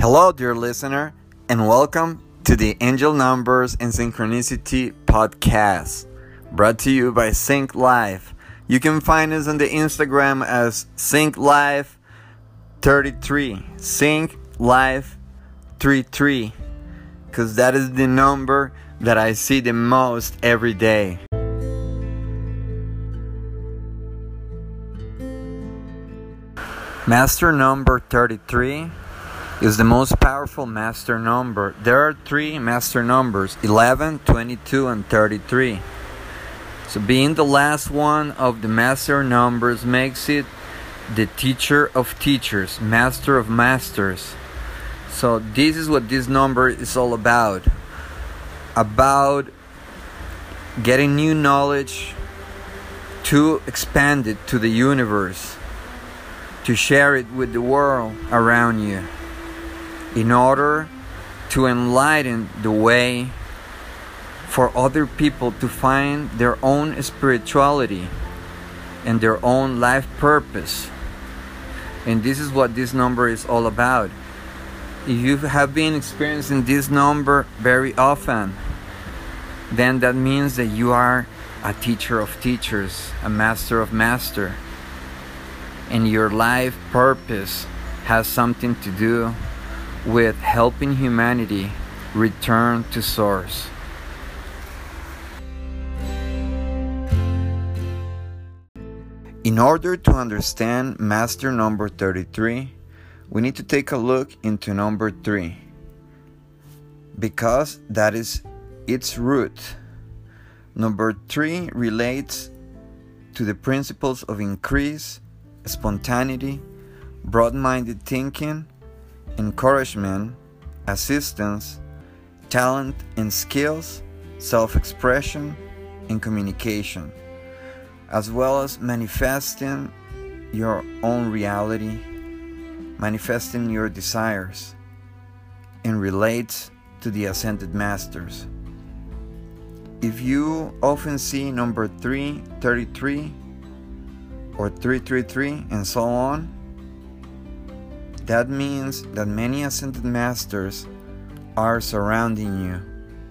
Hello, dear listener, and welcome to the Angel Numbers and Synchronicity podcast, brought to you by Sync Life. You can find us on the Instagram as Sync Life 33, Sync Life 33, because that is the number that I see the most every day. Master number 33 is the most powerful master number. There are three master numbers 11, 22, and 33. So, being the last one of the master numbers makes it the teacher of teachers, master of masters. So, this is what this number is all about about getting new knowledge to expand it to the universe, to share it with the world around you in order to enlighten the way for other people to find their own spirituality and their own life purpose. And this is what this number is all about. If you have been experiencing this number very often, then that means that you are a teacher of teachers, a master of master, and your life purpose has something to do with helping humanity return to source. In order to understand master number 33, we need to take a look into number 3 because that is its root. Number 3 relates to the principles of increase, spontaneity, broad minded thinking, encouragement, assistance, talent and skills, self expression, and communication, as well as manifesting your own reality, manifesting your desires, and relates to the ascended masters. If you often see number 333 or 333 and so on, that means that many ascended masters are surrounding you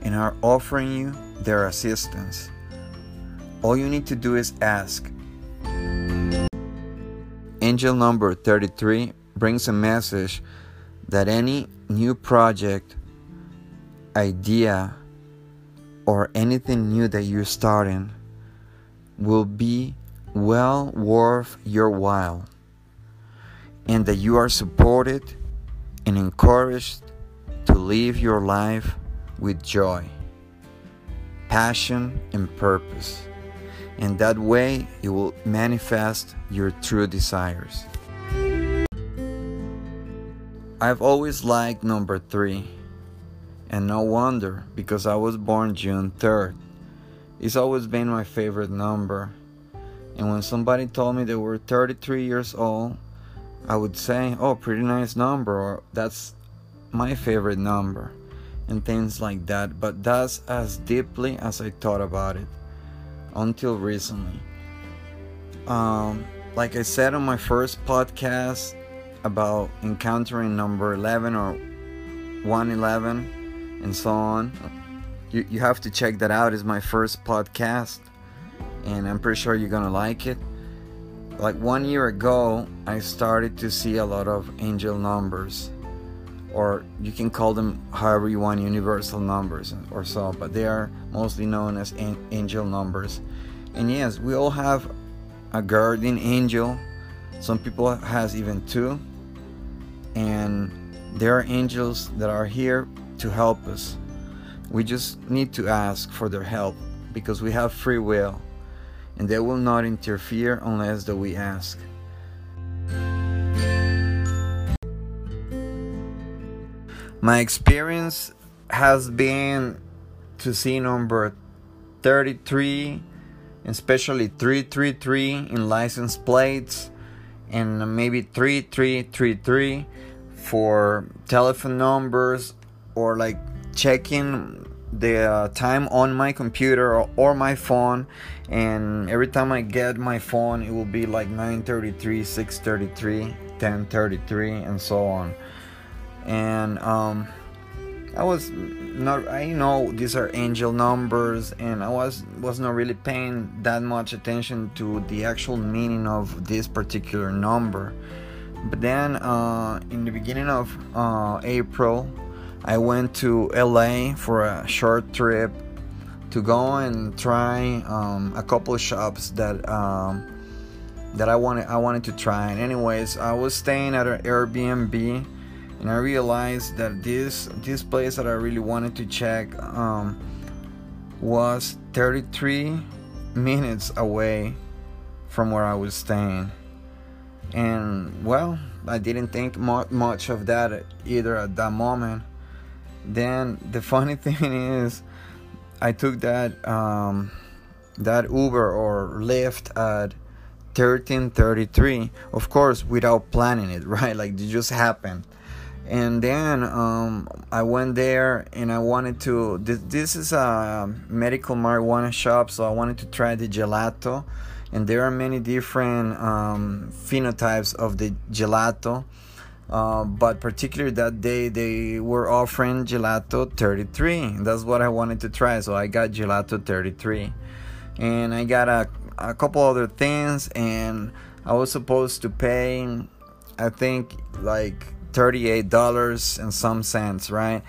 and are offering you their assistance. All you need to do is ask. Angel number 33 brings a message that any new project, idea, or anything new that you're starting will be well worth your while and that you are supported and encouraged to live your life with joy, passion, and purpose. And that way, you will manifest your true desires. I've always liked number three, and no wonder because I was born June 3rd. It's always been my favorite number. And when somebody told me they were 33 years old, I would say, oh, pretty nice number, or that's my favorite number, and things like that. But that's as deeply as I thought about it until recently. Um, like I said on my first podcast about encountering number 11 or 111 and so on, you, you have to check that out. It's my first podcast, and I'm pretty sure you're gonna like it like one year ago, I started to see a lot of angel numbers, or you can call them however you want, universal numbers or so, but they are mostly known as angel numbers. And yes, we all have a guardian angel. Some people has even two, and there are angels that are here to help us. We just need to ask for their help because we have free will and they will not interfere unless that we ask. My experience has been to see number 33, especially 333 in license plates, and maybe 3333 for telephone numbers or like checking the uh, time on my computer or, or, my phone and every time i get my phone it will be like 933 633 1033 and so on. And um, I was not I know these are angel numbers and I was was not really paying that much attention to the actual meaning of this particular number. But then uh, in the beginning of uh, April I went to LA for a short trip to go and try um, a couple shops that um, that I wanted I wanted to try. And anyways I was staying at an Airbnb and I realized that this this place that I really wanted to check um, was 33 minutes away from where I was staying. And well I didn't think much of that either at that moment then the funny thing is I took that um, that Uber or Lyft at 1333 of course without planning it right like it just happened and then um, I went there and I wanted to. This, this, is a medical marijuana shop, so I wanted to try the gelato. And there are many different um, phenotypes of the gelato, uh, but particularly that day they were offering gelato 33. That's what I wanted to try, so I got gelato 33, and I got a, a couple other things, and I was supposed to pay, I think like $38 and some cents, right?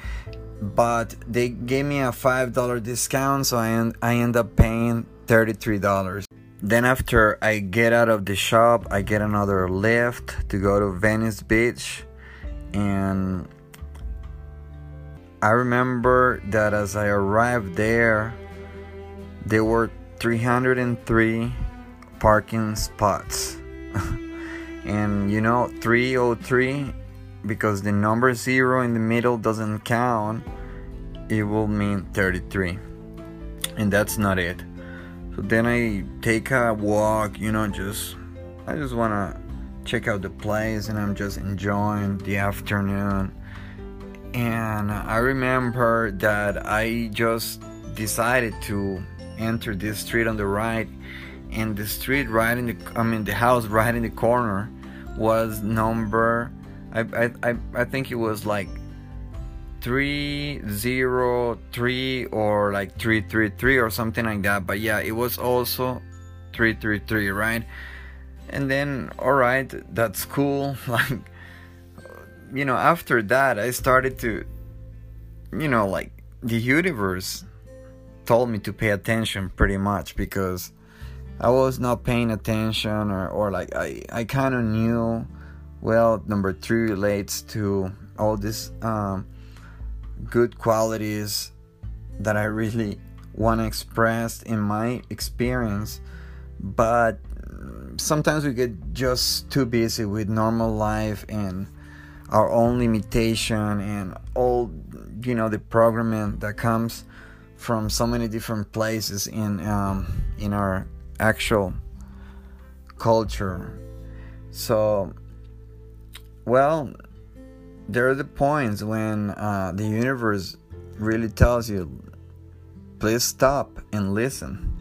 But they gave me a $5 discount, so I, end, I end up paying $33. Then, after I get out of the shop, I get another lift to go to Venice Beach. And I remember that as I arrived there, there were 303 parking spots. and you know, 303 because the number 0 in the middle doesn't count, it will mean 33. And that's not it. So then I take a walk, you know, just I just want to check out the place and I'm just enjoying the afternoon. And I remember that I just decided to enter this street on the right and the street right in the I mean the house right in the corner was number I, I, I I think it was like 303 or like 333 or something like that. But yeah, it was also 333, right? And then, alright, that's cool. Like, you know, after that, I started to, you know, like the universe told me to pay attention pretty much because I was not paying attention or, or like I, I kind of knew well, number three relates to all this um, good qualities that I really want to express in my experience, but sometimes we get just too busy with normal life and our own limitation and all you know the programming that comes from so many different places in um, in our actual culture. So well, there are the points when uh, the universe really tells you, please stop and listen.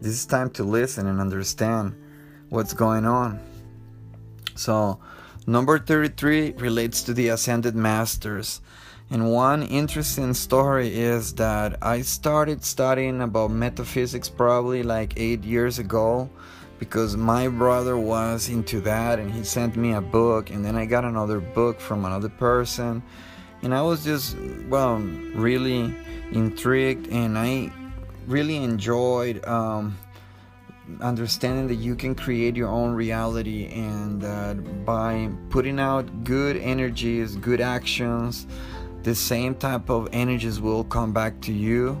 This is time to listen and understand what's going on. So, number 33 relates to the Ascended Masters. And one interesting story is that I started studying about metaphysics probably like eight years ago because my brother was into that and he sent me a book and then I got another book from another person. And I was just well really intrigued and I really enjoyed um, understanding that you can create your own reality and that by putting out good energies good actions the same type of energies will come back to you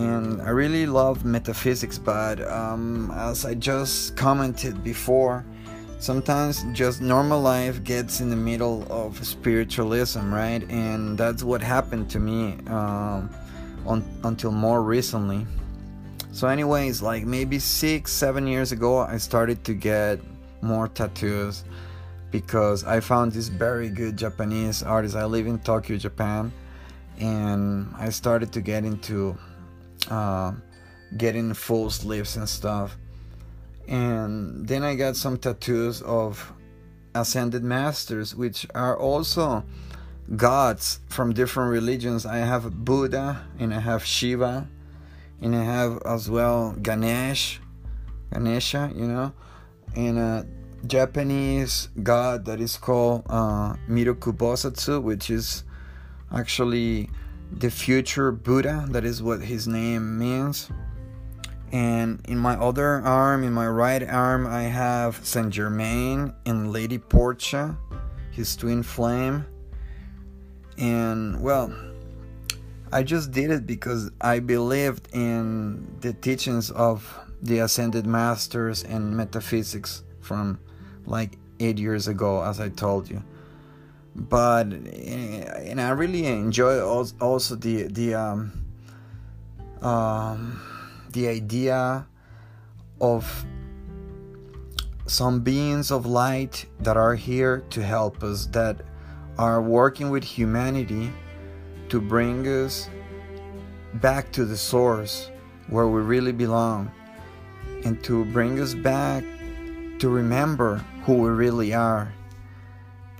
and I really love metaphysics, but um, as I just commented before, sometimes just normal life gets in the middle of spiritualism, right? And that's what happened to me um, on, until more recently. So, anyways, like maybe six, seven years ago, I started to get more tattoos because I found this very good Japanese artist. I live in Tokyo, Japan, and I started to get into uh, getting full sleeves and stuff. And then I got some tattoos of Ascended Masters, which are also gods from different religions. I have Buddha and I have Shiva and I have as well Ganesh, Ganesha, you know, and a Japanese god that is called uh, Miroku Bosatsu, which is actually the future Buddha. That is what his name means. And in my other arm, in my right arm, I have Saint Germain and Lady Portia, his twin flame. And well, I just did it because I believed in the teachings of the Ascended Masters and metaphysics from like eight years ago, as I told you. But and I really enjoy also the the um, um, the idea of some beings of light that are here to help us, that are working with humanity to bring us back to the source where we really belong and to bring us back to remember who we really are.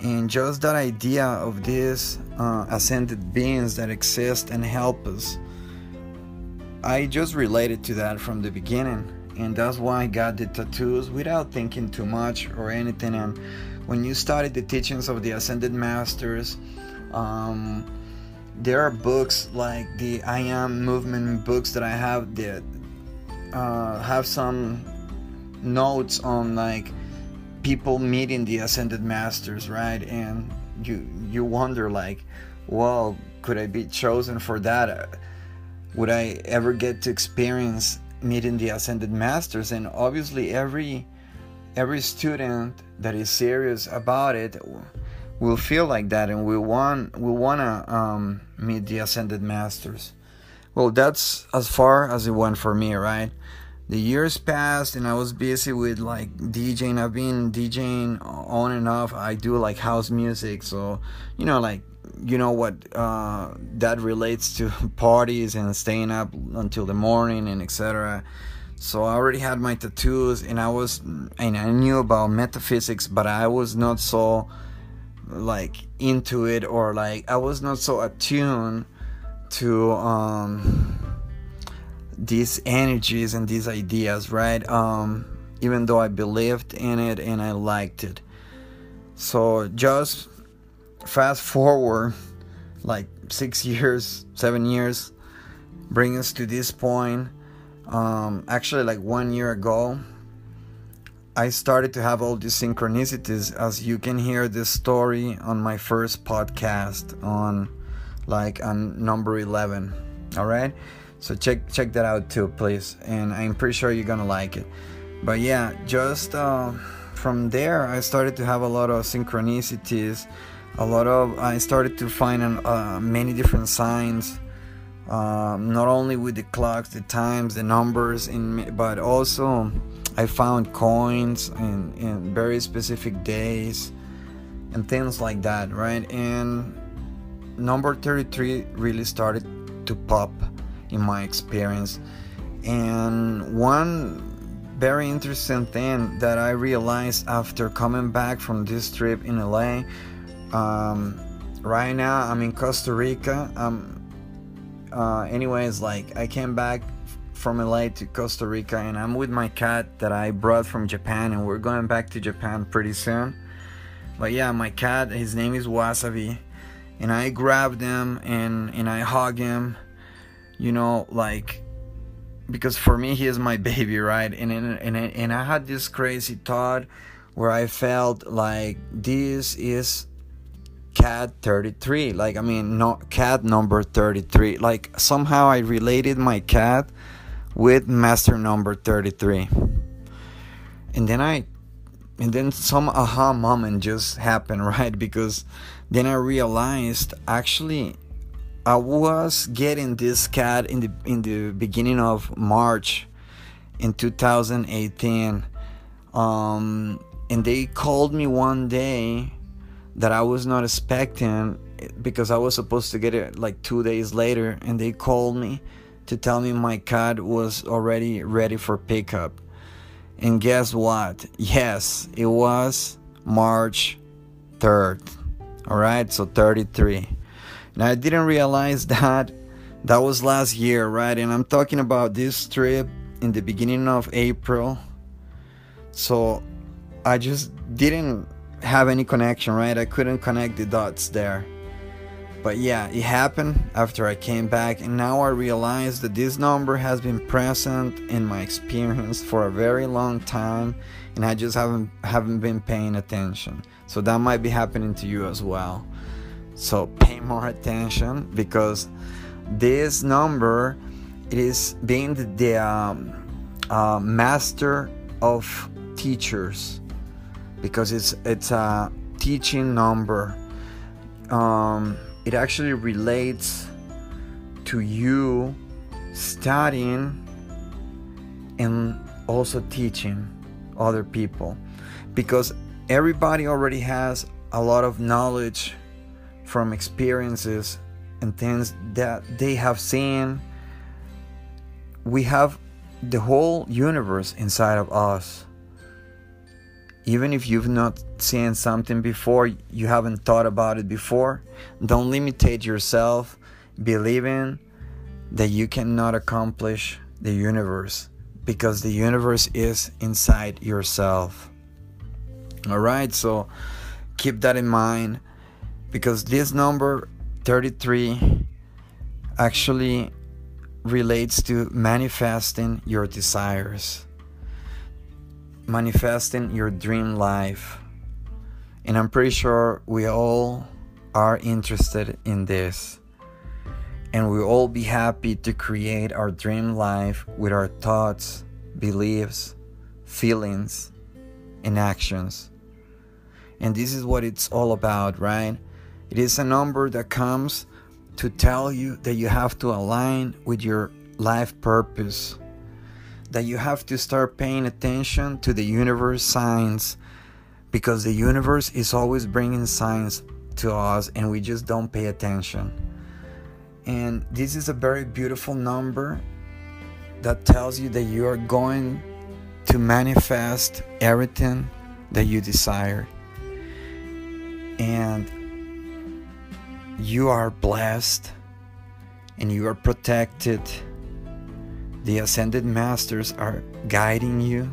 And just that idea of these uh, ascended beings that exist and help us I just related to that from the beginning, and that's why I got the tattoos without thinking too much or anything. And when you study the teachings of the Ascended Masters, um, there are books like the I Am movement books that I have that uh, have some notes on like people meeting the Ascended Masters, right? And you you wonder like, well, could I be chosen for that? would I ever get to experience meeting the ascended masters? And obviously, every every student that is serious about it will feel like that, and we want we wanna um, meet the ascended masters. Well, that's as far as it went for me, right? The years passed, and I was busy with like DJing. I've been DJing on and off. I do like house music, so you know, like you know what uh, that relates to parties and staying up until the morning and etc so i already had my tattoos and i was and i knew about metaphysics but i was not so like into it or like i was not so attuned to um these energies and these ideas right um even though i believed in it and i liked it so just fast forward like six years, seven years, bring us to this point. Um, actually, like one year ago, I started to have all these synchronicities, as you can hear this story on my first podcast on like on number 11. All right, so check check that out too, please, and I'm pretty sure you're gonna like it. But yeah, just uh, from there, I started to have a lot of synchronicities a lot of I started to find uh, many different signs, um, not only with the clocks, the times, the numbers, in but also I found coins in, in very specific days and things like that, right? And number 33 really started to pop in my experience. And one very interesting thing that I realized after coming back from this trip in LA um, right now I'm in Costa Rica. Um, uh, anyways, like I came back from LA to Costa Rica and I'm with my cat that I brought from Japan and we're going back to Japan pretty soon. But yeah, my cat, his name is Wasabi, and I grabbed him and and I hug him, you know, like because for me he is my baby, right? And and and, and I had this crazy thought where I felt like this is cat 33 like i mean not cat number 33 like somehow i related my cat with master number 33 and then i and then some aha moment just happened right? Because then i realized actually i was getting this cat in the in the beginning of march in 2018 um and they called me one day that I was not expecting because I was supposed to get it like two days later, and they called me to tell me my cat was already ready for pickup. And guess what? Yes, it was March 3rd. All right, so 33. I didn't realize that that was last year, right? And I'm talking about this trip in the beginning of April. So I just didn't have any connection, right? I couldn't connect the dots there. But yeah, it happened after I came back, and now I realize that this number has been present in my experience for a very long time, and I just haven't haven't been paying attention. So that might be happening to you as well. So pay more attention because this number it is being the, um, uh, master of teachers because it's it's a teaching number. Um, it actually relates to you studying and also teaching other people because everybody already has a lot of knowledge from experiences and things that they have seen. We have the whole universe inside of us. Even if you've not seen something before, you haven't thought about it before, don't limitate yourself believing that you cannot accomplish the universe because the universe is inside yourself. All right, so keep that in mind because this number 33 actually relates to manifesting your desires manifesting your dream life. And I'm pretty sure we all are interested in this. And we all be happy to create our dream life with our thoughts, beliefs, feelings, and actions. And this is what it's all about, right? It is a number that comes to tell you that you have to align with your life purpose that you have to start paying attention to the universe signs because the universe is always bringing signs to us and we just don't pay attention. And this is a very beautiful number that tells you that you are going to manifest everything that you desire. And you are blessed and you are protected the ascended masters are guiding you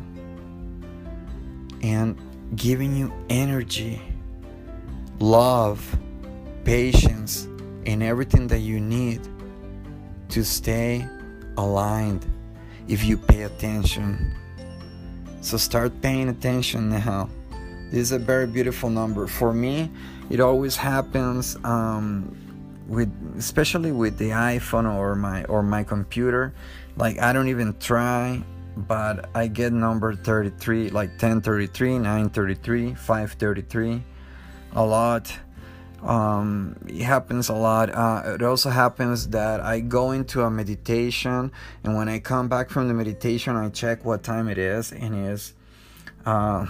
and giving you energy, love, patience, and everything that you need to stay aligned if you pay attention. So start paying attention now. This is a very beautiful number. For me, it always happens um, with especially with the iPhone or my or my computer. Like I don't even try but I get number 33 like 1033 933 533 a lot. Um, it happens a lot. Uh, it also happens that I go into a meditation and when I come back from the meditation I check what time it is and it's uh,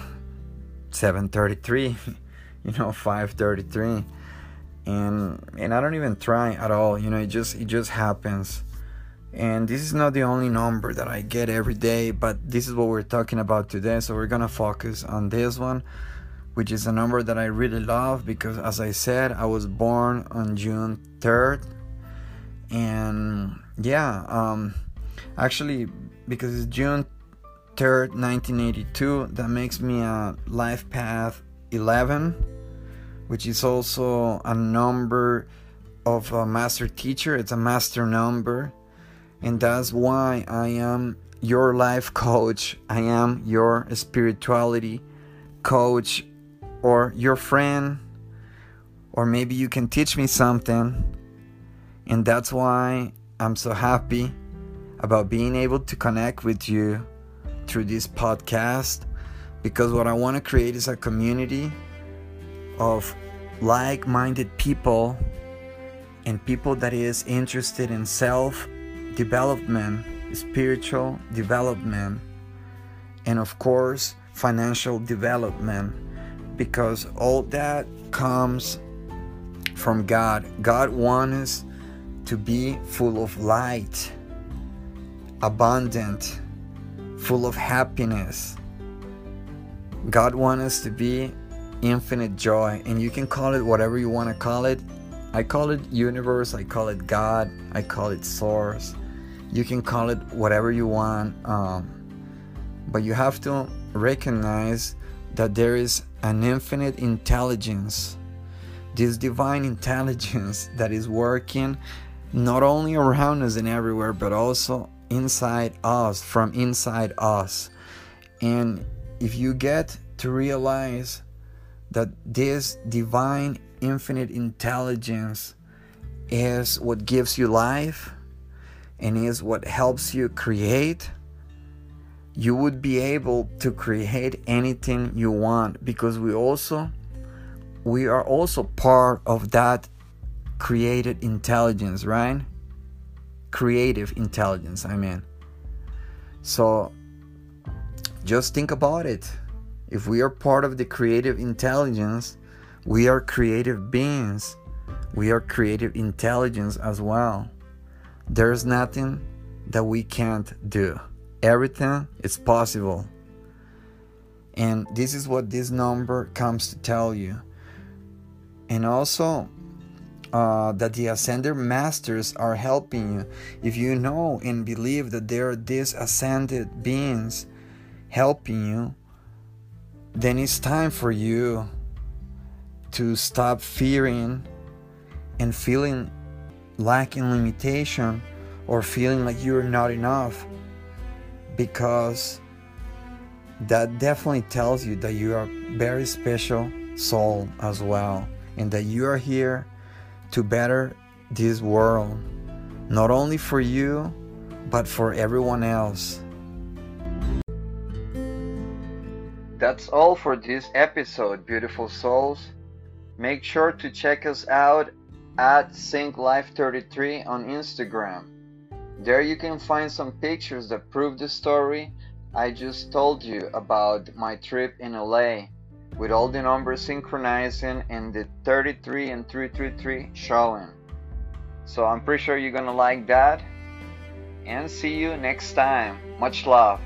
733 you know 533 and and I don't even try at all. You know, it just it just happens. And this is not the only number that I get every day, but this is what we're talking about today. So we're gonna focus on this one, which is a number that I really love because, as I said, I was born on June 3rd, and yeah, um, actually, because it's June 3rd, 1982, that makes me a life path 11 which is also a number of a master teacher. It's a master number. And that's why I am your life coach. I am your spirituality coach or your friend. Or maybe you can teach me something. And that's why I'm so happy about being able to connect with you through this podcast because what I want to create is a community of like minded people and people that is interested in self development, spiritual development, and of course, financial development because all that comes from God. God wants us to be full of light, abundant, full of happiness. God wants us to be infinite joy, and you can call it whatever you want to call it. I call it universe, I call it God, I call it source. You can call it whatever you want, um, but you have to recognize that there is an infinite intelligence, this divine intelligence that is working not only around us and everywhere, but also inside us, from inside us. And if you get to realize that this divine infinite intelligence is what gives you life and is what helps you create, you would be able to create anything you want because we also we are also part of that created intelligence, right? Creative intelligence, I mean. So just think about it. If we are part of the creative intelligence, we are creative beings. We are creative intelligence as well. There's nothing that we can't do. Everything is possible. And this is what this number comes to tell you. And also, uh, that the ascended masters are helping you. If you know and believe that there are these ascended beings helping you, then it's time for you to stop fearing and feeling lacking limitation or feeling like you're not enough because that definitely tells you that you are a very special soul as well and that you are here to better this world not only for you but for everyone else that's all for this episode beautiful souls make sure to check us out at SyncLife33 on Instagram. There you can find some pictures that prove the story I just told you about my trip in LA with all the numbers synchronizing and the 33 and 333 showing. So I'm pretty sure you're gonna like that. And see you next time. Much love.